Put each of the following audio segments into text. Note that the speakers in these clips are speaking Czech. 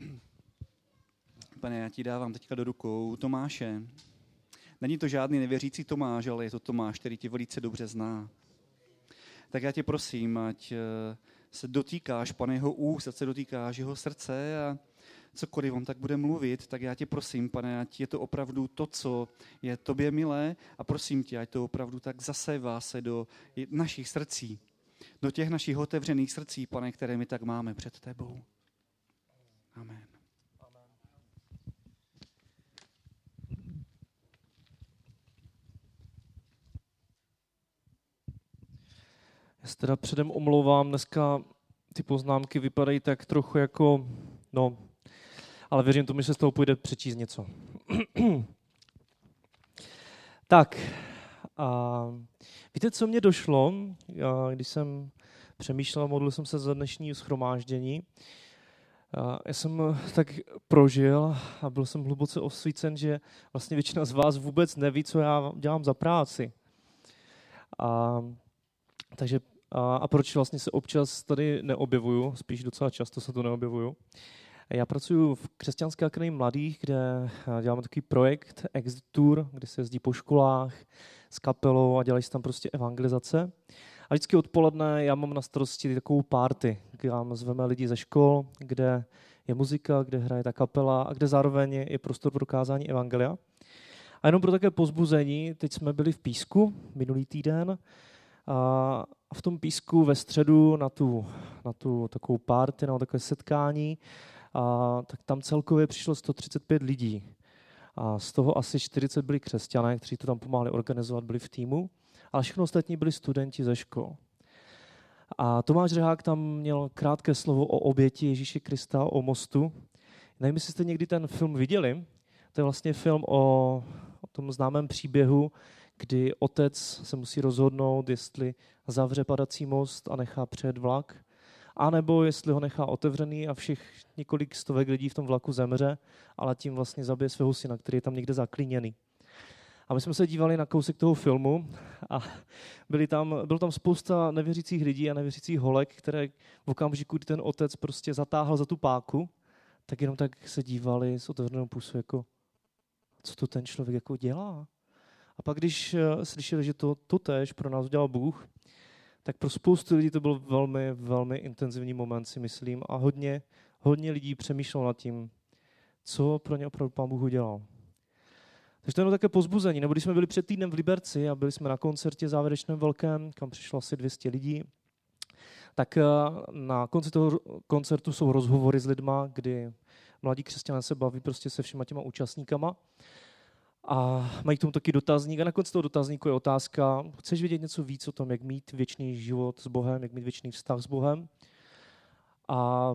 Pane, já ti dávám teďka do rukou Tomáše. Není to žádný nevěřící Tomáš, ale je to Tomáš, který tě velice dobře zná. Tak já tě prosím, ať eh, se dotýkáš, pane, jeho úst, ať se dotýkáš jeho srdce a cokoliv on tak bude mluvit, tak já tě prosím, pane, ať je to opravdu to, co je tobě milé a prosím tě, ať to opravdu tak zasevá se do našich srdcí, do těch našich otevřených srdcí, pane, které my tak máme před tebou. Amen. Já se teda předem omlouvám, dneska ty poznámky vypadají tak trochu jako, no, ale věřím tomu, že se z toho půjde přečíst něco. tak, a víte, co mě došlo, když jsem přemýšlel, modlil jsem se za dnešní schromáždění. Já jsem tak prožil a byl jsem hluboce osvícen, že vlastně většina z vás vůbec neví, co já dělám za práci. A, takže a, a proč vlastně se občas tady neobjevuju, spíš docela často se to neobjevuju. Já pracuji v Křesťanské akademii mladých, kde děláme takový projekt Exit Tour, kde se jezdí po školách s kapelou a dělají se tam prostě evangelizace. A vždycky odpoledne já mám na starosti takovou party, kde nám zveme lidi ze škol, kde je muzika, kde hraje ta kapela a kde zároveň je prostor pro kázání evangelia. A jenom pro také pozbuzení, teď jsme byli v Písku minulý týden a v tom Písku ve středu na tu, na tu takovou party, na takové setkání, a, tak tam celkově přišlo 135 lidí. A z toho asi 40 byli křesťané, kteří to tam pomáhali organizovat, byli v týmu, ale všechno ostatní byli studenti ze škol. A Tomáš Řehák tam měl krátké slovo o oběti Ježíše Krista, o mostu. Nevím, jestli jste někdy ten film viděli. To je vlastně film o, o tom známém příběhu, kdy otec se musí rozhodnout, jestli zavře padací most a nechá přejet vlak, anebo jestli ho nechá otevřený a všech několik stovek lidí v tom vlaku zemře, ale tím vlastně zabije svého syna, který je tam někde zaklíněný. A my jsme se dívali na kousek toho filmu a byli tam, byl tam spousta nevěřících lidí a nevěřících holek, které v okamžiku, kdy ten otec prostě zatáhl za tu páku, tak jenom tak se dívali s otevřenou pusou, jako co to ten člověk jako dělá. A pak, když eh, slyšeli, že to, to tež pro nás udělal Bůh, tak pro spoustu lidí to byl velmi, velmi intenzivní moment, si myslím. A hodně, hodně lidí přemýšlelo nad tím, co pro ně opravdu pán Bůh udělal. Takže to je také pozbuzení. Nebo když jsme byli před týdnem v Liberci a byli jsme na koncertě závěrečném velkém, kam přišlo asi 200 lidí, tak eh, na konci toho koncertu jsou rozhovory s lidma, kdy mladí křesťané se baví prostě se všema těma účastníkama. A mají k tomu taky dotazník. A na konci toho dotazníku je otázka, chceš vědět něco víc o tom, jak mít věčný život s Bohem, jak mít věčný vztah s Bohem? A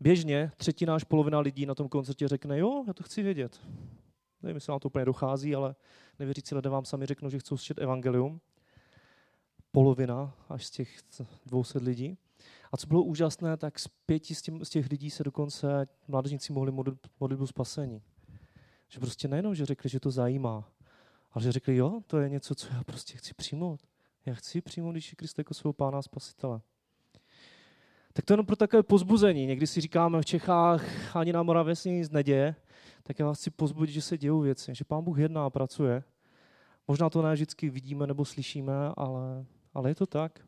běžně třetina až polovina lidí na tom koncertě řekne, jo, já to chci vědět. Nevím, jestli vám to úplně dochází, ale nevěřící lidé vám sami řeknou, že chcou slyšet evangelium. Polovina až z těch 200 lidí. A co bylo úžasné, tak z pěti z těch lidí se dokonce mládežníci mohli modlit modlitbu spasení. Že prostě nejenom, že řekli, že to zajímá, ale že řekli, jo, to je něco, co já prostě chci přijmout. Já chci přijmout Ježíše Krista jako svého pána a spasitele. Tak to je jenom pro takové pozbuzení. Někdy si říkáme v Čechách, ani na Moravě se nic neděje, tak já vás chci pozbudit, že se dějou věci, že pán Bůh jedná a pracuje. Možná to ne vždycky vidíme nebo slyšíme, ale, ale je to tak.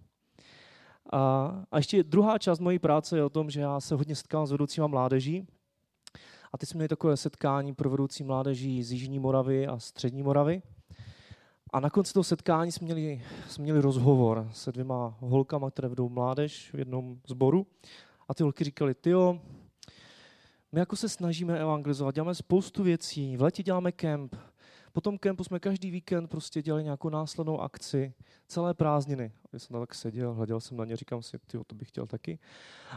A, a ještě druhá část mojí práce je o tom, že já se hodně setkám s vedoucíma mládeží, a teď jsme měli takové setkání pro vedoucí mládeží z Jižní Moravy a Střední Moravy. A na konci toho setkání jsme měli, jsme měli rozhovor se dvěma holkama, které vedou mládež v jednom sboru. A ty holky říkali, tyjo, my jako se snažíme evangelizovat, děláme spoustu věcí, v letě děláme kemp, po tom kempu jsme každý víkend prostě dělali nějakou následnou akci, celé prázdniny. Já jsem tam tak seděl, hleděl jsem na ně, říkám si, ty to bych chtěl taky.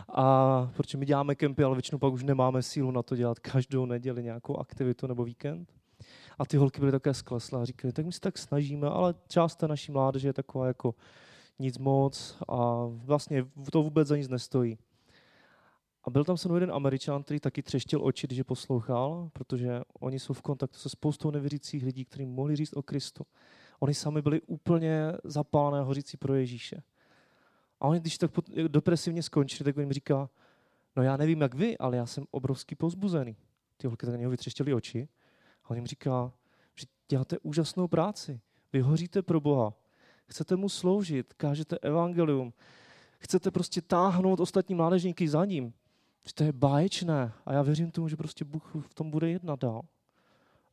A protože my děláme kempy, ale většinou pak už nemáme sílu na to dělat každou neděli nějakou aktivitu nebo víkend. A ty holky byly také skleslé a říkali, tak my se tak snažíme, ale část té naší mládeže je taková jako nic moc a vlastně to vůbec za nic nestojí. A byl tam se mnou jeden američan, který taky třeštil oči, když je poslouchal, protože oni jsou v kontaktu se spoustou nevěřících lidí, kteří mohli říct o Kristu. Oni sami byli úplně zapálené hořící pro Ježíše. A oni, když tak depresivně skončili, tak jim říká, No já nevím, jak vy, ale já jsem obrovský pozbuzený. Ty holky tak na něho vytřeštěly oči a on jim říká, že děláte úžasnou práci. Vy hoříte pro Boha. Chcete mu sloužit, kážete evangelium. Chcete prostě táhnout ostatní mládežníky za ním. To je báječné a já věřím tomu, že prostě Bůh v tom bude jednat dál.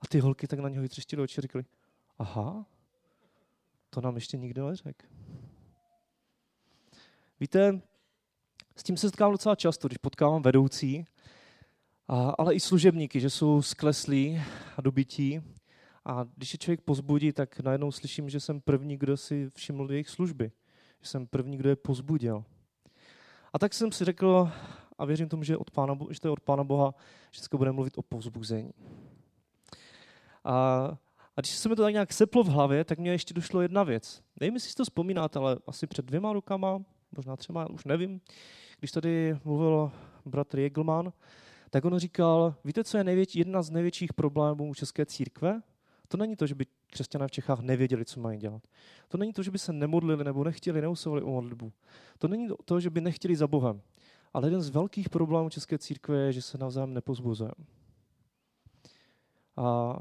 A ty holky tak na něho vytřeštily oči a řekly, aha, to nám ještě nikdo neřekl. Víte, s tím se setkávám docela často, když potkávám vedoucí, a, ale i služebníky, že jsou skleslí a dobytí. A když je člověk pozbudí, tak najednou slyším, že jsem první, kdo si všiml jejich služby. Že jsem první, kdo je pozbudil. A tak jsem si řekl, a věřím tomu, že, od Pána, že to je od Pána Boha, že dneska budeme mluvit o pozbuzení. A, a když se mi to tak nějak seplo v hlavě, tak mě ještě došlo jedna věc. Nevím, jestli si to vzpomínáte, ale asi před dvěma rokama, možná třeba, už nevím, když tady mluvil bratr Jegelman, tak on říkal, víte, co je největší, jedna z největších problémů české církve? To není to, že by křesťané v Čechách nevěděli, co mají dělat. To není to, že by se nemodlili nebo nechtěli, neusovali o modlitbu. To není to, že by nechtěli za Bohem. Ale jeden z velkých problémů české církve je, že se navzájem nepozbuzujeme. A,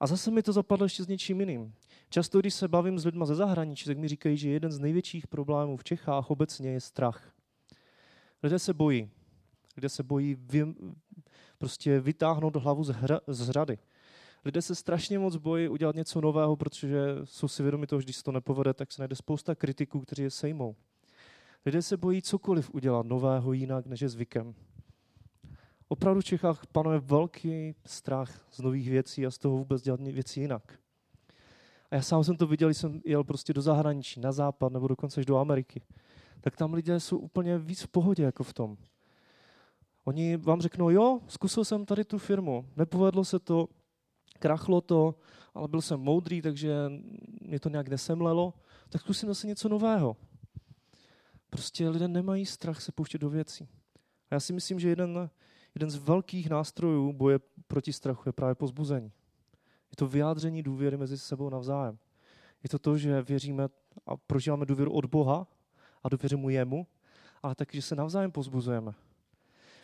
a zase mi to zapadlo ještě s něčím jiným. Často, když se bavím s lidmi ze zahraničí, tak mi říkají, že jeden z největších problémů v Čechách obecně je strach. Lidé se bojí. Lidé se bojí vy, prostě vytáhnout hlavu z, hra, z řady. Lidé se strašně moc bojí udělat něco nového, protože jsou si vědomi toho, že když se to nepovede, tak se najde spousta kritiků, kteří je sejmou. Lidé se bojí cokoliv udělat nového jinak, než je zvykem. Opravdu v Čechách panuje velký strach z nových věcí a z toho vůbec dělat věci jinak. A já sám jsem to viděl, jsem jel prostě do zahraničí, na západ nebo dokonce až do Ameriky. Tak tam lidé jsou úplně víc v pohodě jako v tom. Oni vám řeknou, jo, zkusil jsem tady tu firmu, nepovedlo se to, krachlo to, ale byl jsem moudrý, takže mě to nějak nesemlelo, tak zkusím zase něco nového. Prostě lidé nemají strach se pouštět do věcí. A já si myslím, že jeden, jeden z velkých nástrojů boje proti strachu je právě pozbuzení. Je to vyjádření důvěry mezi sebou navzájem. Je to to, že věříme a prožíváme důvěru od Boha a důvěříme jemu, ale taky, že se navzájem pozbuzujeme.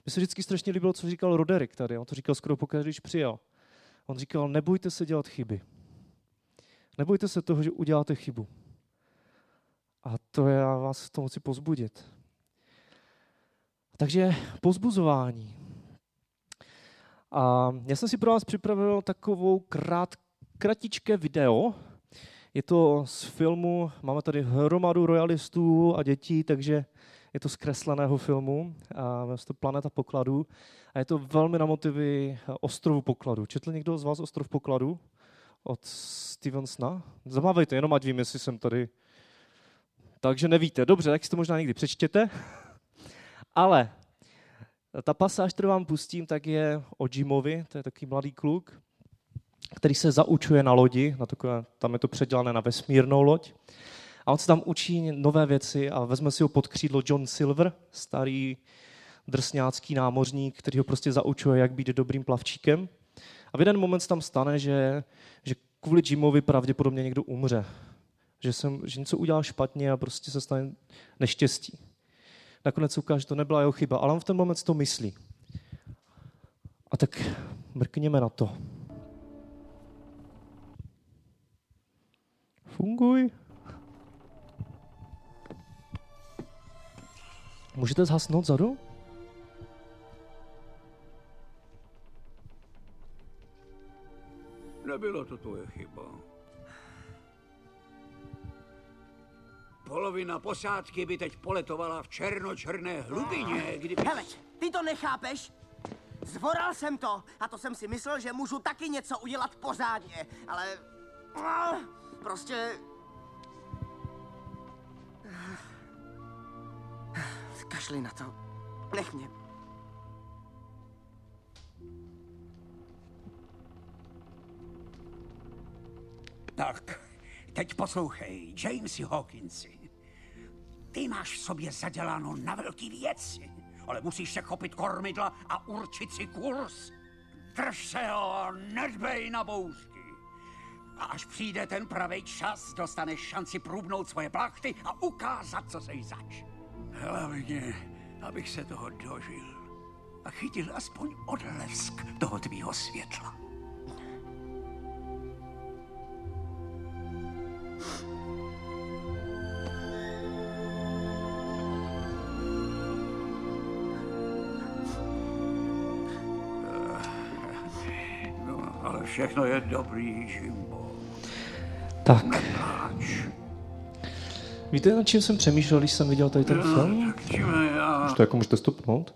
Mně se vždycky strašně líbilo, co říkal Roderick tady. On to říkal skoro pokaždé, když přijel. On říkal, nebojte se dělat chyby. Nebojte se toho, že uděláte chybu. A to já vás to chci pozbudit. Takže pozbuzování. A já jsem si pro vás připravil takovou krát, kratičké video. Je to z filmu, máme tady hromadu royalistů a dětí, takže je to z kresleného filmu, a je to Planeta pokladů. A je to velmi na motivy Ostrovu pokladu. Četl někdo z vás Ostrov pokladu? Od Stevensona? Zamávejte, jenom ať vím, jestli jsem tady takže nevíte. Dobře, tak si to možná někdy přečtěte. Ale ta pasáž, kterou vám pustím, tak je o Jimovi, to je takový mladý kluk, který se zaučuje na lodi, na takové, tam je to předělané na vesmírnou loď. A on se tam učí nové věci a vezme si ho pod křídlo John Silver, starý drsňácký námořník, který ho prostě zaučuje, jak být dobrým plavčíkem. A v jeden moment tam stane, že, že kvůli Jimovi pravděpodobně někdo umře že, jsem, že něco udělal špatně a prostě se stane neštěstí. Nakonec se ukáže, že to nebyla jeho chyba, ale on v ten moment to myslí. A tak mrkněme na to. Funguj. Můžete zhasnout zadu? Nebylo to tvoje chyba. Polovina posádky by teď poletovala v černočerné hlubině, kdyby... Hele, ty to nechápeš? Zvoral jsem to a to jsem si myslel, že můžu taky něco udělat pořádně, ale... No, prostě... Kašli na to. Nech mě. Tak, teď poslouchej, Jamesy Hawkinsi. Ty máš v sobě zaděláno na velký věci, ale musíš se chopit kormidla a určit si kurz. Drž se ho, nedbej na bouřky. A až přijde ten pravý čas, dostaneš šanci průbnout svoje plachty a ukázat, co sej zač. Hlavně, abych se toho dožil. a chytil aspoň odlesk toho tvýho světla. Všechno je dobrý, Jimbo. Tak, víte, nad čím jsem přemýšlel, když jsem viděl tady ten film? Tak Jimmy, já... Už to jako můžete stopnout.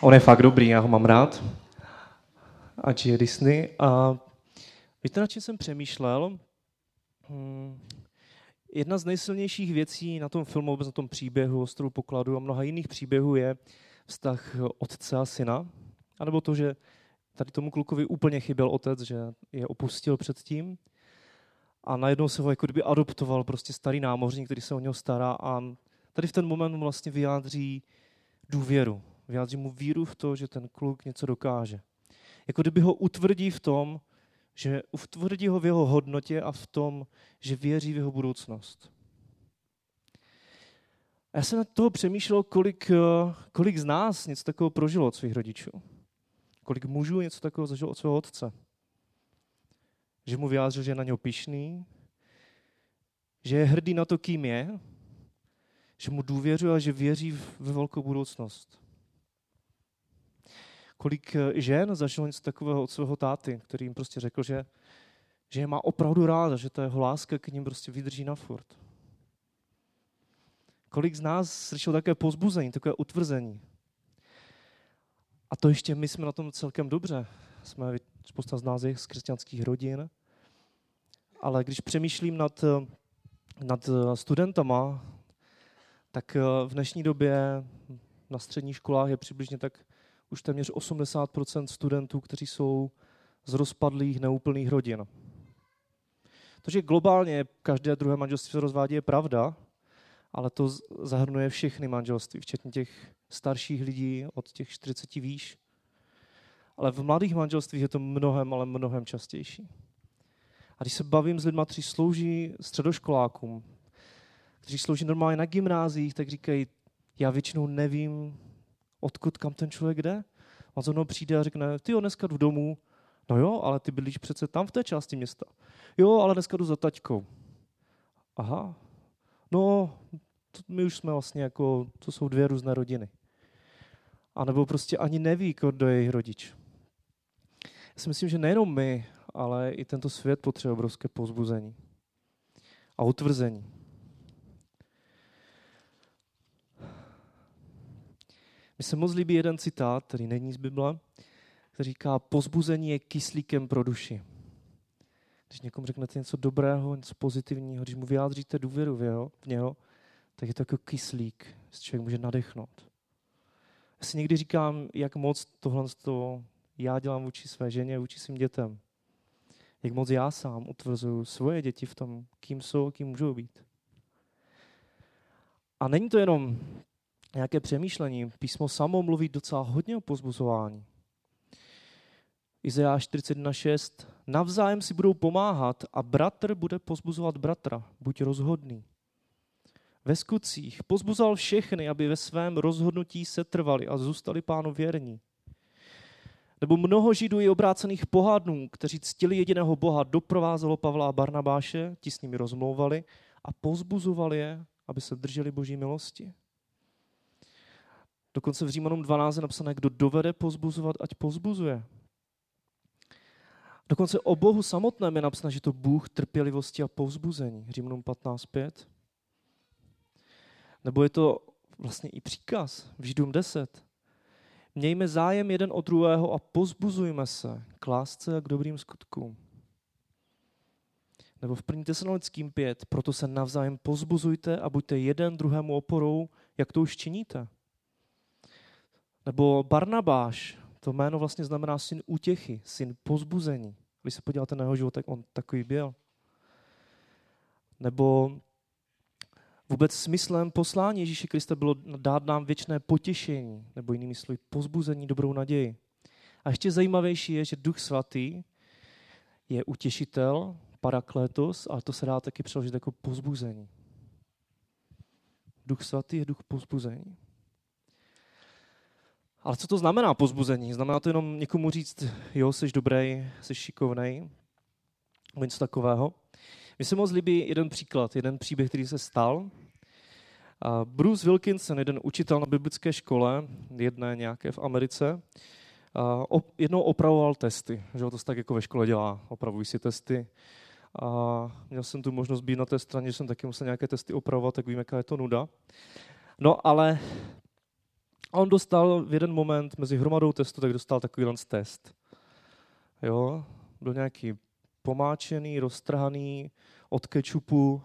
On je fakt dobrý, já ho mám rád. Ať je Disney. A víte, na čím jsem přemýšlel? Hmm. Jedna z nejsilnějších věcí na tom filmu, vůbec na tom příběhu Ostrou pokladu a mnoha jiných příběhů je vztah otce a syna. A nebo to, že tady tomu klukovi úplně chyběl otec, že je opustil předtím. A najednou se ho jako kdyby adoptoval prostě starý námořník, který se o něho stará a tady v ten moment vlastně vyjádří důvěru. Vyjádří mu víru v to, že ten kluk něco dokáže. Jako kdyby ho utvrdí v tom, že utvrdí ho v jeho hodnotě a v tom, že věří v jeho budoucnost. A já jsem na toho přemýšlel, kolik, eh, kolik z nás něco takového prožilo od svých rodičů. Kolik mužů něco takového zažilo od svého otce. Že mu vyjádřil, že je na něho pišný, že je hrdý na to, kým je, že mu důvěřuje a že věří ve velkou budoucnost. Kolik eh, žen zažilo něco takového od svého táty, který jim prostě řekl, že, že je má opravdu ráda, že ta jeho láska k ním prostě vydrží na furt. Kolik z nás slyšelo také pozbuzení, takové utvrzení. A to ještě my jsme na tom celkem dobře. Jsme spousta z nás je z křesťanských rodin. Ale když přemýšlím nad, eh, nad eh, studentama, tak eh, v dnešní době na středních školách je přibližně tak už téměř 80% studentů, kteří jsou z rozpadlých, neúplných rodin. To, že globálně každé druhé manželství se rozvádí, je pravda, ale to zahrnuje všechny manželství, včetně těch starších lidí od těch 40 výš. Ale v mladých manželstvích je to mnohem, ale mnohem častější. A když se bavím s lidmi, kteří slouží středoškolákům, kteří slouží normálně na gymnáziích, tak říkají, já většinou nevím, odkud kam ten člověk jde. On za mnou přijde a řekne, ty jo, dneska jdu domů. No jo, ale ty bydlíš přece tam v té části města. Jo, ale dneska jdu za taťkou. Aha. No, my už jsme vlastně jako, to jsou dvě různé rodiny. A nebo prostě ani neví, kdo je jejich rodič. Já si myslím, že nejenom my, ale i tento svět potřebuje obrovské pozbuzení a utvrzení. Mi se moc líbí jeden citát, který není z Bible, který říká, pozbuzení je kyslíkem pro duši. Když někomu řeknete něco dobrého, něco pozitivního, když mu vyjádříte důvěru v, jeho, v něho, tak je to jako kyslík, že člověk může nadechnout. Já si někdy říkám, jak moc tohle to já dělám vůči své ženě, vůči svým dětem. Jak moc já sám utvrzuju svoje děti v tom, kým jsou, kým můžou být. A není to jenom nějaké přemýšlení. Písmo samo mluví docela hodně o pozbuzování. Izajáš 41.6. Navzájem si budou pomáhat a bratr bude pozbuzovat bratra. Buď rozhodný. Ve skutcích pozbuzoval všechny, aby ve svém rozhodnutí se trvali a zůstali pánu věrní. Nebo mnoho židů i obrácených pohádnů, kteří ctili jediného Boha, doprovázelo Pavla a Barnabáše, ti s nimi rozmlouvali a pozbuzovali je, aby se drželi boží milosti. Dokonce v Římanům 12 je napsané, kdo dovede pozbuzovat, ať pozbuzuje. Dokonce o Bohu samotném je napsané, že to Bůh trpělivosti a povzbuzení. Římanům 15.5. Nebo je to vlastně i příkaz v Židům 10. Mějme zájem jeden od druhého a pozbuzujme se k lásce a k dobrým skutkům. Nebo v 1. Tesalonickým 5. Proto se navzájem pozbuzujte a buďte jeden druhému oporou, jak to už činíte. Nebo Barnabáš, to jméno vlastně znamená syn útěchy, syn pozbuzení. Když se podíváte na jeho život, tak on takový byl. Nebo vůbec smyslem poslání Ježíše Krista bylo dát nám věčné potěšení, nebo jinými slovy pozbuzení, dobrou naději. A ještě zajímavější je, že Duch Svatý je utěšitel, parakletos, ale to se dá taky přeložit jako pozbuzení. Duch Svatý je duch pozbuzení. Ale co to znamená pozbuzení? Znamená to jenom někomu říct, jo, jsi dobrý, jsi šikovnej, něco takového. Mně se moc líbí jeden příklad, jeden příběh, který se stal. Bruce Wilkinson, jeden učitel na biblické škole, jedné nějaké v Americe, jednou opravoval testy. Že to se tak jako ve škole dělá, opravují si testy. A měl jsem tu možnost být na té straně, že jsem taky musel nějaké testy opravovat, tak vím, jaká je to nuda. No ale on dostal v jeden moment mezi hromadou testu, tak dostal takový test. Jo, byl nějaký pomáčený, roztrhaný od kečupu.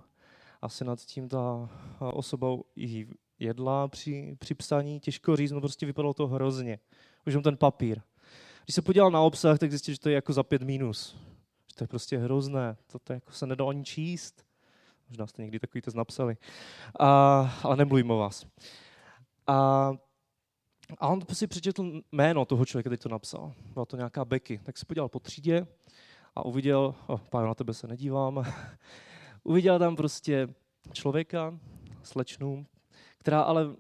Asi nad tím ta osoba i jedla při, při psaní. Těžko říct, no prostě vypadalo to hrozně. Už ten papír. Když se podíval na obsah, tak zjistil, že to je jako za pět minus. Že to je prostě hrozné. To, to jako se nedá ani číst. Možná jste někdy takový test napsali. A, ale nemluvím o vás. A, a on si přečetl jméno toho člověka, který to napsal. Byla to nějaká Becky. Tak se podíval po třídě a uviděl, oh, pájo, na tebe se nedívám, uviděl tam prostě člověka, slečnu, která ale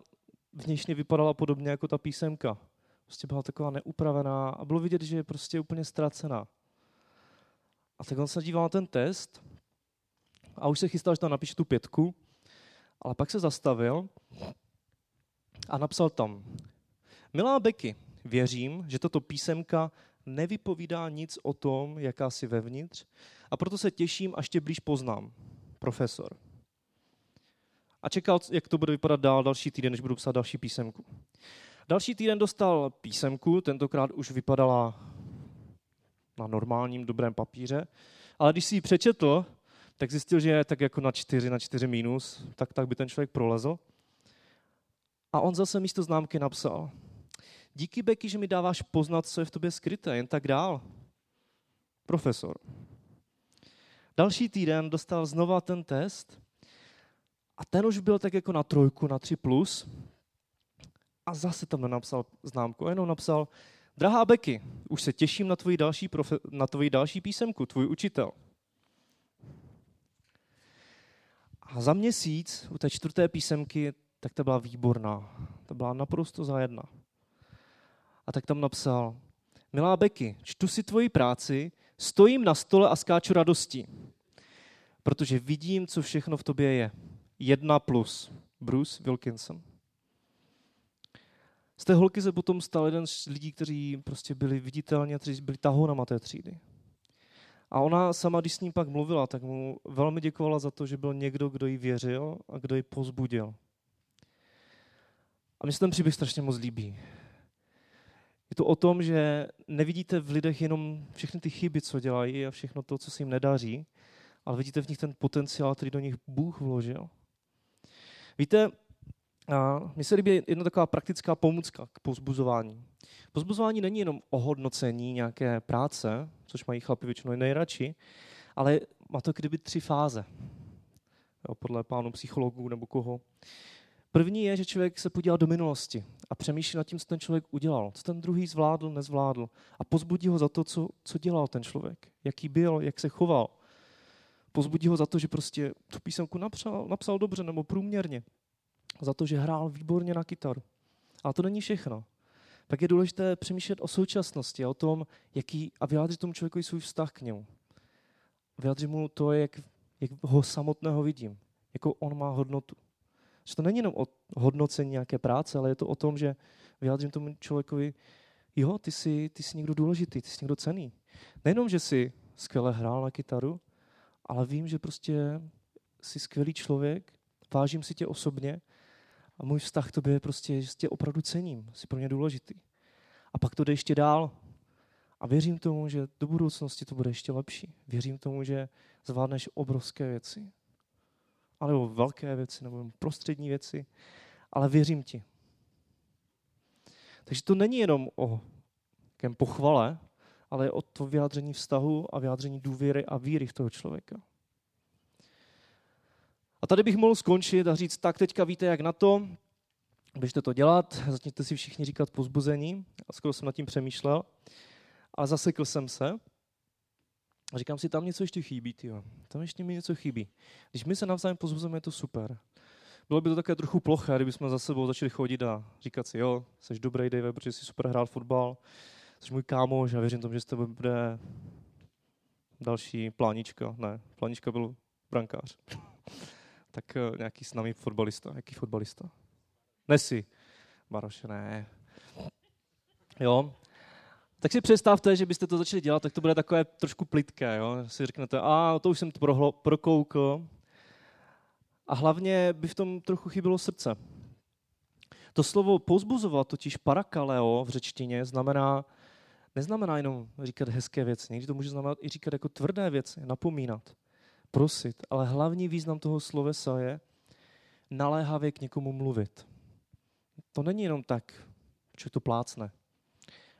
vnitřně vypadala podobně jako ta písemka. Prostě byla taková neupravená a bylo vidět, že je prostě úplně ztracená. A tak on se díval na ten test a už se chystal, že tam napíše tu pětku, ale pak se zastavil a napsal tam, Milá Beky, věřím, že tato písemka nevypovídá nic o tom, jaká jsi vevnitř a proto se těším, až tě blíž poznám. Profesor. A čekal, jak to bude vypadat dál další týden, než budu psát další písemku. Další týden dostal písemku, tentokrát už vypadala na normálním dobrém papíře, ale když si ji přečetl, tak zjistil, že je tak jako na čtyři, na čtyři minus, tak, tak by ten člověk prolezl. A on zase místo známky napsal, Díky, Beky, že mi dáváš poznat, co je v tobě skryté, jen tak dál. Profesor. Další týden dostal znova ten test a ten už byl tak jako na trojku, na tři plus a zase tam nenapsal známku, jenom napsal, drahá Beky, už se těším na tvoji další, profe- na tvoji další písemku, tvůj učitel. A za měsíc u té čtvrté písemky, tak ta byla výborná. Ta byla naprosto zajedna. A tak tam napsal, milá Beky, čtu si tvoji práci, stojím na stole a skáču radostí, protože vidím, co všechno v tobě je. Jedna plus. Bruce Wilkinson. Z té holky se potom stal jeden z lidí, kteří prostě byli viditelně, kteří byli tahonama té třídy. A ona sama, když s ním pak mluvila, tak mu velmi děkovala za to, že byl někdo, kdo jí věřil a kdo ji pozbudil. A mně se ten příběh strašně moc líbí. Je to o tom, že nevidíte v lidech jenom všechny ty chyby, co dělají a všechno to, co se jim nedaří, ale vidíte v nich ten potenciál, který do nich Bůh vložil. Víte, mně se líbí jedna taková praktická pomůcka k pozbuzování. Pozbuzování není jenom ohodnocení nějaké práce, což mají chlapi většinou nejradši, ale má to kdyby tři fáze. Jo, podle pánu psychologů nebo koho. První je, že člověk se podívá do minulosti a přemýšlí nad tím, co ten člověk udělal, co ten druhý zvládl, nezvládl a pozbudí ho za to, co, co dělal ten člověk, jaký byl, jak se choval. Pozbudí ho za to, že prostě tu písemku napsal, napsal dobře nebo průměrně, za to, že hrál výborně na kytaru. Ale to není všechno. Pak je důležité přemýšlet o současnosti o tom, jaký, a vyjádřit tomu člověku svůj vztah k němu. Vyjádřit mu to, jak, jak ho samotného vidím, jakou on má hodnotu. Že to není jenom o hodnocení nějaké práce, ale je to o tom, že vyjádřím tomu člověkovi, jo, ty jsi, ty jsi někdo důležitý, ty jsi někdo cený. Nejenom, že jsi skvěle hrál na kytaru, ale vím, že prostě jsi skvělý člověk, vážím si tě osobně a můj vztah k tobě je prostě, že tě opravdu cením, jsi pro mě důležitý. A pak to jde ještě dál. A věřím tomu, že do budoucnosti to bude ještě lepší. Věřím tomu, že zvládneš obrovské věci alebo velké věci, nebo prostřední věci, ale věřím ti. Takže to není jenom o jakém pochvale, ale o to vyjádření vztahu a vyjádření důvěry a víry v toho člověka. A tady bych mohl skončit a říct, tak teďka víte, jak na to, běžte to dělat, začněte si všichni říkat pozbuzení. A skoro jsem nad tím přemýšlel, ale zasekl jsem se. A říkám si, tam něco ještě chybí, tyjo. Tam ještě mi něco chybí. Když my se navzájem pozbuzujeme, je to super. bylo by to také trochu ploché, kdybychom za sebou začali chodit a říkat si, jo, jsi dobrý, Dave, protože jsi super hrál fotbal, jsi můj kámoš a věřím tomu, že z tebe bude další plánička. Ne, plánička byl brankář. tak uh, nějaký s námi fotbalista. Jaký fotbalista? Nesi. Baroš, ne. Jo. Tak si představte, že byste to začali dělat, tak to bude takové trošku plitké. Jo? Si řeknete, a to už jsem to prohlo, prokoukl. A hlavně by v tom trochu chybilo srdce. To slovo pozbuzovat, totiž parakaleo v řečtině, znamená, neznamená jenom říkat hezké věci. Někdy to může znamenat i říkat jako tvrdé věci, napomínat, prosit. Ale hlavní význam toho slovesa je naléhavě k někomu mluvit. To není jenom tak, že to plácne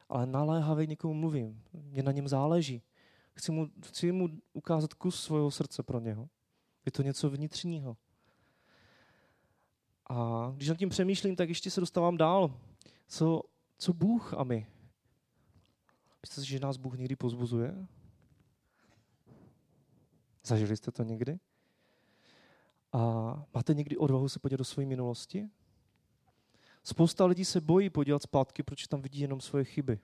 ale naléhavě někomu mluvím. Mě na něm záleží. Chci mu, chci mu ukázat kus svého srdce pro něho. Je to něco vnitřního. A když nad tím přemýšlím, tak ještě se dostávám dál. Co, co Bůh a my? Myslíte si, že nás Bůh někdy pozbuzuje? Zažili jste to někdy? A máte někdy odvahu se podívat do své minulosti? Spousta lidí se bojí podívat zpátky, protože tam vidí jenom svoje chyby.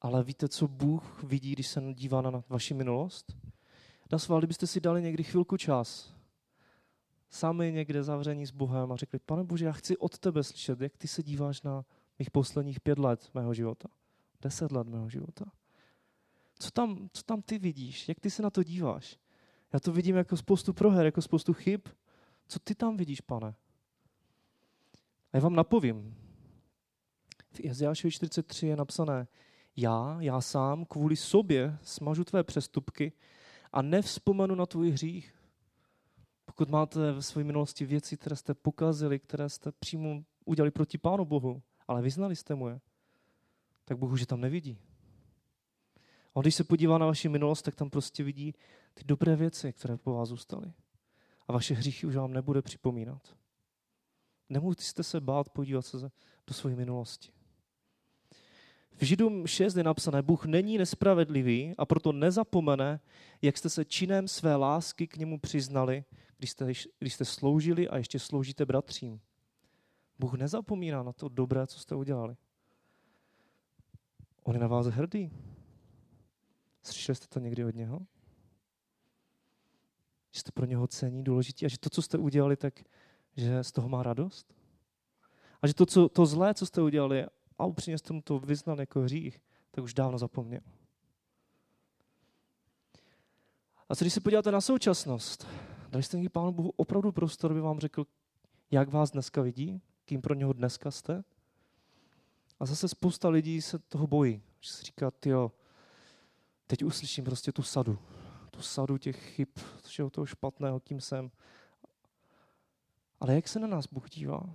Ale víte, co Bůh vidí, když se dívá na vaši minulost? Na svál, kdybyste si dali někdy chvilku čas, sami někde zavření s Bohem a řekli, pane Bože, já chci od tebe slyšet, jak ty se díváš na mých posledních pět let mého života, deset let mého života. Co tam, co tam ty vidíš? Jak ty se na to díváš? Já to vidím jako spoustu proher, jako spoustu chyb. Co ty tam vidíš, pane? A já vám napovím. V Jezášovi 43 je napsané, já, já sám kvůli sobě smažu tvé přestupky a nevzpomenu na tvůj hřích. Pokud máte ve své minulosti věci, které jste pokazili, které jste přímo udělali proti Pánu Bohu, ale vyznali jste mu je, tak Bůh už je tam nevidí. On když se podívá na vaši minulost, tak tam prostě vidí ty dobré věci, které po vás zůstaly. A vaše hříchy už vám nebude připomínat. Nemusíte se bát podívat se do své minulosti. V Židům 6 je napsané, Bůh není nespravedlivý a proto nezapomene, jak jste se činem své lásky k němu přiznali, když jste, když jste sloužili a ještě sloužíte bratřím. Bůh nezapomíná na to dobré, co jste udělali. On je na vás hrdý. Slyšeli jste to někdy od něho? Že jste pro něho cení, důležitý a že to, co jste udělali, tak že z toho má radost? A že to, co, to zlé, co jste udělali, a upřímně jste mu to vyznal jako hřích, tak už dávno zapomněl. A co když se podíváte na současnost? Dali jste někdy Pánu Bohu opravdu prostor, aby vám řekl, jak vás dneska vidí, kým pro něho dneska jste? A zase spousta lidí se toho bojí. Že si říká, jo, teď uslyším prostě tu sadu. Tu sadu těch chyb, toho špatného, kým jsem. Ale jak se na nás Bůh dívá?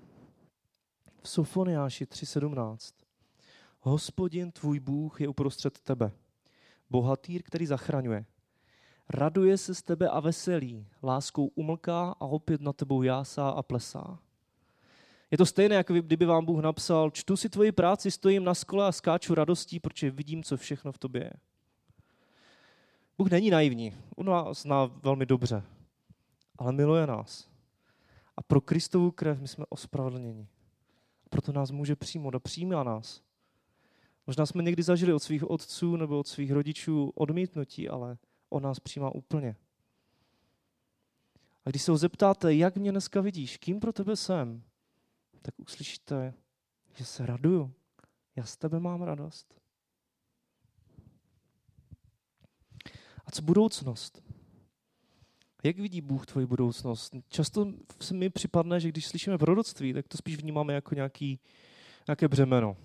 V Sofoniáši 3.17. Hospodin tvůj Bůh je uprostřed tebe. Bohatýr, který zachraňuje. Raduje se z tebe a veselí. Láskou umlká a opět na tebou jásá a plesá. Je to stejné, jako kdyby vám Bůh napsal, čtu si tvoji práci, stojím na skole a skáču radostí, protože vidím, co všechno v tobě je. Bůh není naivní, on nás zná velmi dobře, ale miluje nás. A pro Kristovu krev my jsme ospravedlněni. Proto nás může přijmout a přijímá nás. Možná jsme někdy zažili od svých otců nebo od svých rodičů odmítnutí, ale on nás přijímá úplně. A když se ho zeptáte, jak mě dneska vidíš, kým pro tebe jsem, tak uslyšíte, že se raduju. Já z tebe mám radost. A co budoucnost? Jak vidí Bůh tvoji budoucnost? Často se mi připadne, že když slyšíme proroctví, tak to spíš vnímáme jako nějaký, nějaké břemeno,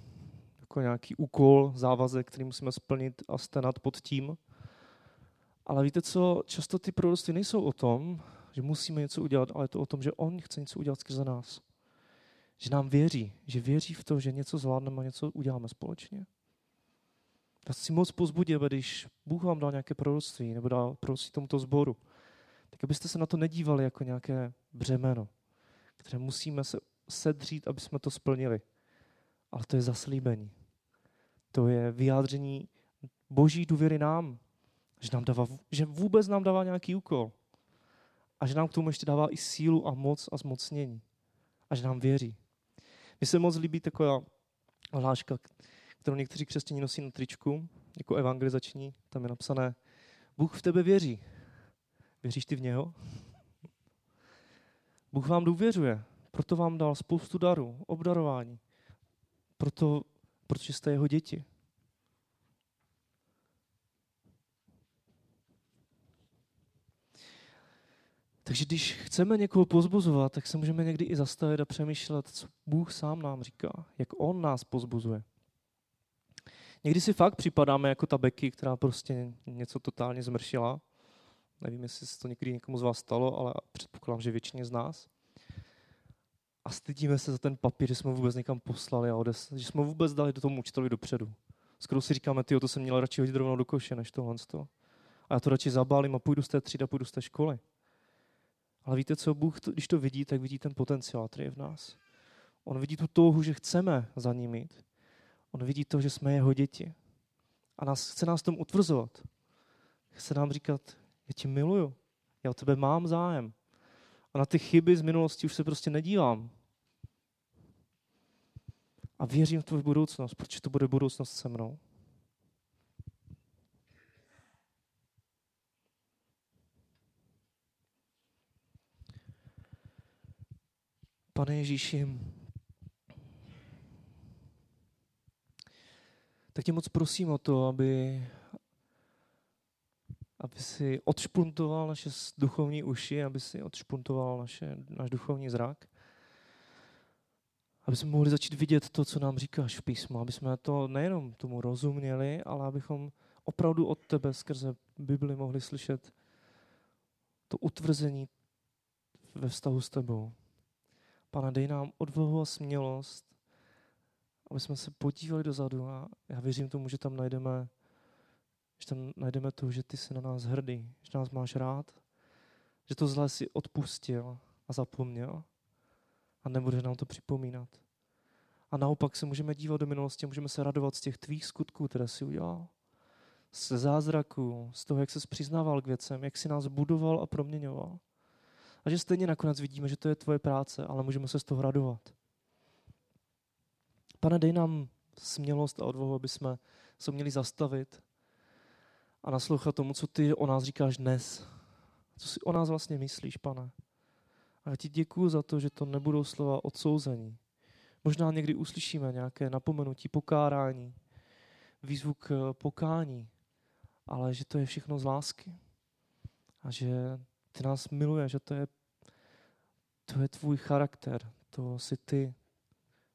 jako nějaký úkol, závazek, který musíme splnit a stenat pod tím. Ale víte co, často ty proroctví nejsou o tom, že musíme něco udělat, ale je to o tom, že On chce něco udělat skrze nás. Že nám věří, že věří v to, že něco zvládneme a něco uděláme společně. Já si moc pozbudím, když Bůh vám dal nějaké proroctví nebo dal proroctví tomuto sboru, tak abyste se na to nedívali jako nějaké břemeno, které musíme se sedřít, aby jsme to splnili. Ale to je zaslíbení. To je vyjádření boží důvěry nám, že, nám dává, že vůbec nám dává nějaký úkol. a že nám k tomu ještě dává i sílu a moc a zmocnění. A že nám věří. Mně se moc líbí taková hláška, kterou někteří křesťaní nosí na tričku, jako evangelizační. Tam je napsané, Bůh v tebe věří. Věříš ty v něho? Bůh vám důvěřuje, proto vám dal spoustu darů, obdarování. Proto, protože jste jeho děti. Takže když chceme někoho pozbuzovat, tak se můžeme někdy i zastavit a přemýšlet, co Bůh sám nám říká, jak On nás pozbuzuje. Někdy si fakt připadáme jako ta Becky, která prostě něco totálně zmršila. Nevím, jestli se to někdy někomu z vás stalo, ale předpokládám, že většině z nás. A stydíme se za ten papír, že jsme ho vůbec někam poslali a odes, že jsme ho vůbec dali do tomu učiteli dopředu. Skoro si říkáme, ty, to jsem měl radši hodit rovnou do koše, než tohle. A já to radši zabálím a půjdu z té třídy a půjdu z té školy. Ale víte co, Bůh, když to vidí, tak vidí ten potenciál, který je v nás. On vidí tu touhu, že chceme za ním mít. On vidí to, že jsme jeho děti. A nás, chce nás tom utvrzovat. Chce nám říkat, já tě miluju, já o tebe mám zájem. A na ty chyby z minulosti už se prostě nedívám. A věřím v tvou budoucnost, protože to bude budoucnost se mnou. Pane Ježíši, tak tě moc prosím o to, aby, aby si odšpuntoval naše duchovní uši, aby si odšpuntoval naše, náš duchovní zrak, aby jsme mohli začít vidět to, co nám říkáš v písmu, aby jsme to nejenom tomu rozuměli, ale abychom opravdu od tebe skrze Bibli mohli slyšet to utvrzení ve vztahu s tebou. Pane, dej nám odvahu a smělost, aby jsme se podívali dozadu a já věřím tomu, že tam najdeme, že tam najdeme to, že ty jsi na nás hrdý, že nás máš rád, že to zlé si odpustil a zapomněl a nebude nám to připomínat. A naopak se můžeme dívat do minulosti můžeme se radovat z těch tvých skutků, které jsi udělal. Z zázraku, z toho, jak se přiznával k věcem, jak si nás budoval a proměňoval. A že stejně nakonec vidíme, že to je tvoje práce, ale můžeme se z toho radovat. Pane, dej nám smělost a odvahu, aby jsme se měli zastavit a naslouchat tomu, co ty o nás říkáš dnes. Co si o nás vlastně myslíš, pane. A já ti děkuju za to, že to nebudou slova odsouzení. Možná někdy uslyšíme nějaké napomenutí, pokárání, výzvu k pokání, ale že to je všechno z lásky. A že ty nás miluješ, že to je, to je tvůj charakter, to jsi ty,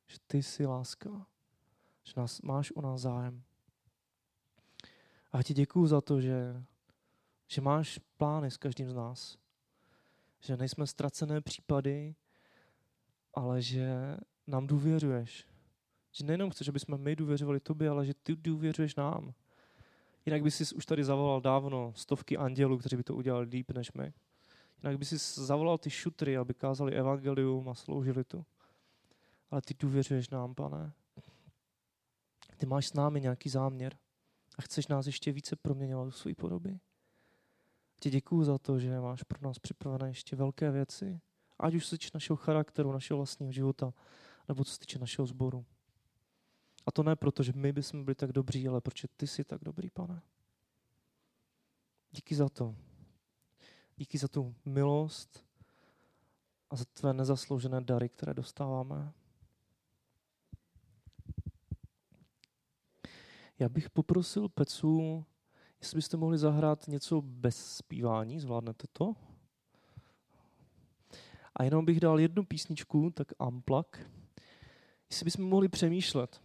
že ty jsi láska, že nás, máš o nás zájem. A já ti děkuju za to, že, že máš plány s každým z nás. Že nejsme ztracené případy, ale že nám důvěřuješ. Že nejenom chceš, aby jsme my důvěřovali tobě, ale že ty důvěřuješ nám. Jinak by si už tady zavolal dávno stovky andělů, kteří by to udělali líp než my. Jinak by si zavolal ty šutry, aby kázali evangelium a sloužili tu. Ale ty důvěřuješ nám, pane. Ty máš s námi nějaký záměr a chceš nás ještě více proměňovat do své podoby. Ti děkuju za to, že máš pro nás připravené ještě velké věci, ať už se týče našeho charakteru, našeho vlastního života, nebo co se týče našeho sboru. A to ne proto, že my bychom byli tak dobří, ale protože ty jsi tak dobrý, pane. Díky za to. Díky za tu milost a za tvé nezasloužené dary, které dostáváme. Já bych poprosil Pecu, jestli byste mohli zahrát něco bez zpívání, zvládnete to? A jenom bych dal jednu písničku, tak Amplak. Jestli bychom mohli přemýšlet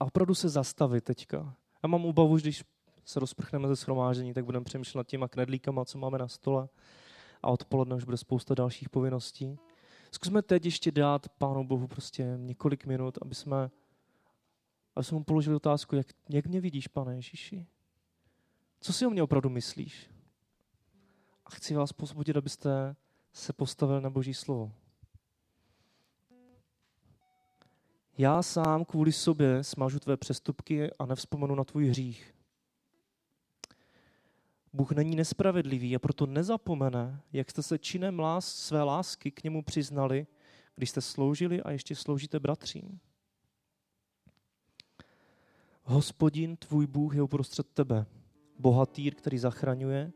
a opravdu se zastavit teďka. Já mám obavu, že když se rozprchneme ze schromáždění, tak budeme přemýšlet nad těma knedlíkama, co máme na stole a odpoledne už bude spousta dalších povinností. Zkusme teď ještě dát Pánu Bohu prostě několik minut, aby jsme, aby jsme mu položili otázku, jak, jak mě vidíš, pane Ježíši? Co si o mě opravdu myslíš? A chci vás pozbudit, abyste se postavili na Boží slovo. Já sám kvůli sobě smažu tvé přestupky a nevzpomenu na tvůj hřích. Bůh není nespravedlivý a proto nezapomene, jak jste se činem lás, své lásky k němu přiznali, když jste sloužili a ještě sloužíte bratřím. Hospodin, tvůj Bůh, je uprostřed tebe. Bohatýr, který zachraňuje,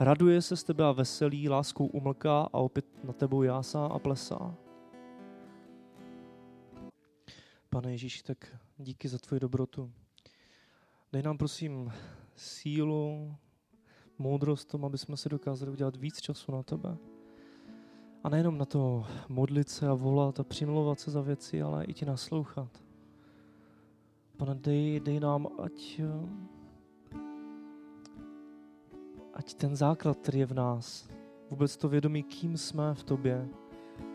raduje se z tebe a veselí, láskou umlká a opět na tebou jásá a plesá. Pane Ježíši, tak díky za tvoji dobrotu. Dej nám prosím sílu, moudrost tom, aby jsme si dokázali udělat víc času na tebe. A nejenom na to modlit se a volat a přimlouvat se za věci, ale i ti naslouchat. Pane, dej, dej nám, ať, ať ten základ, který je v nás, vůbec to vědomí, kým jsme v tobě,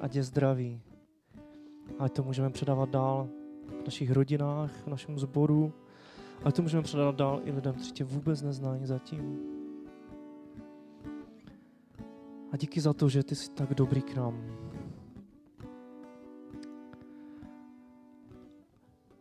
ať je zdravý. Ať to můžeme předávat dál v našich rodinách, v našem sboru, ať to můžeme předávat dál i lidem, kteří tě vůbec neznají zatím. A díky za to, že ty jsi tak dobrý k nám.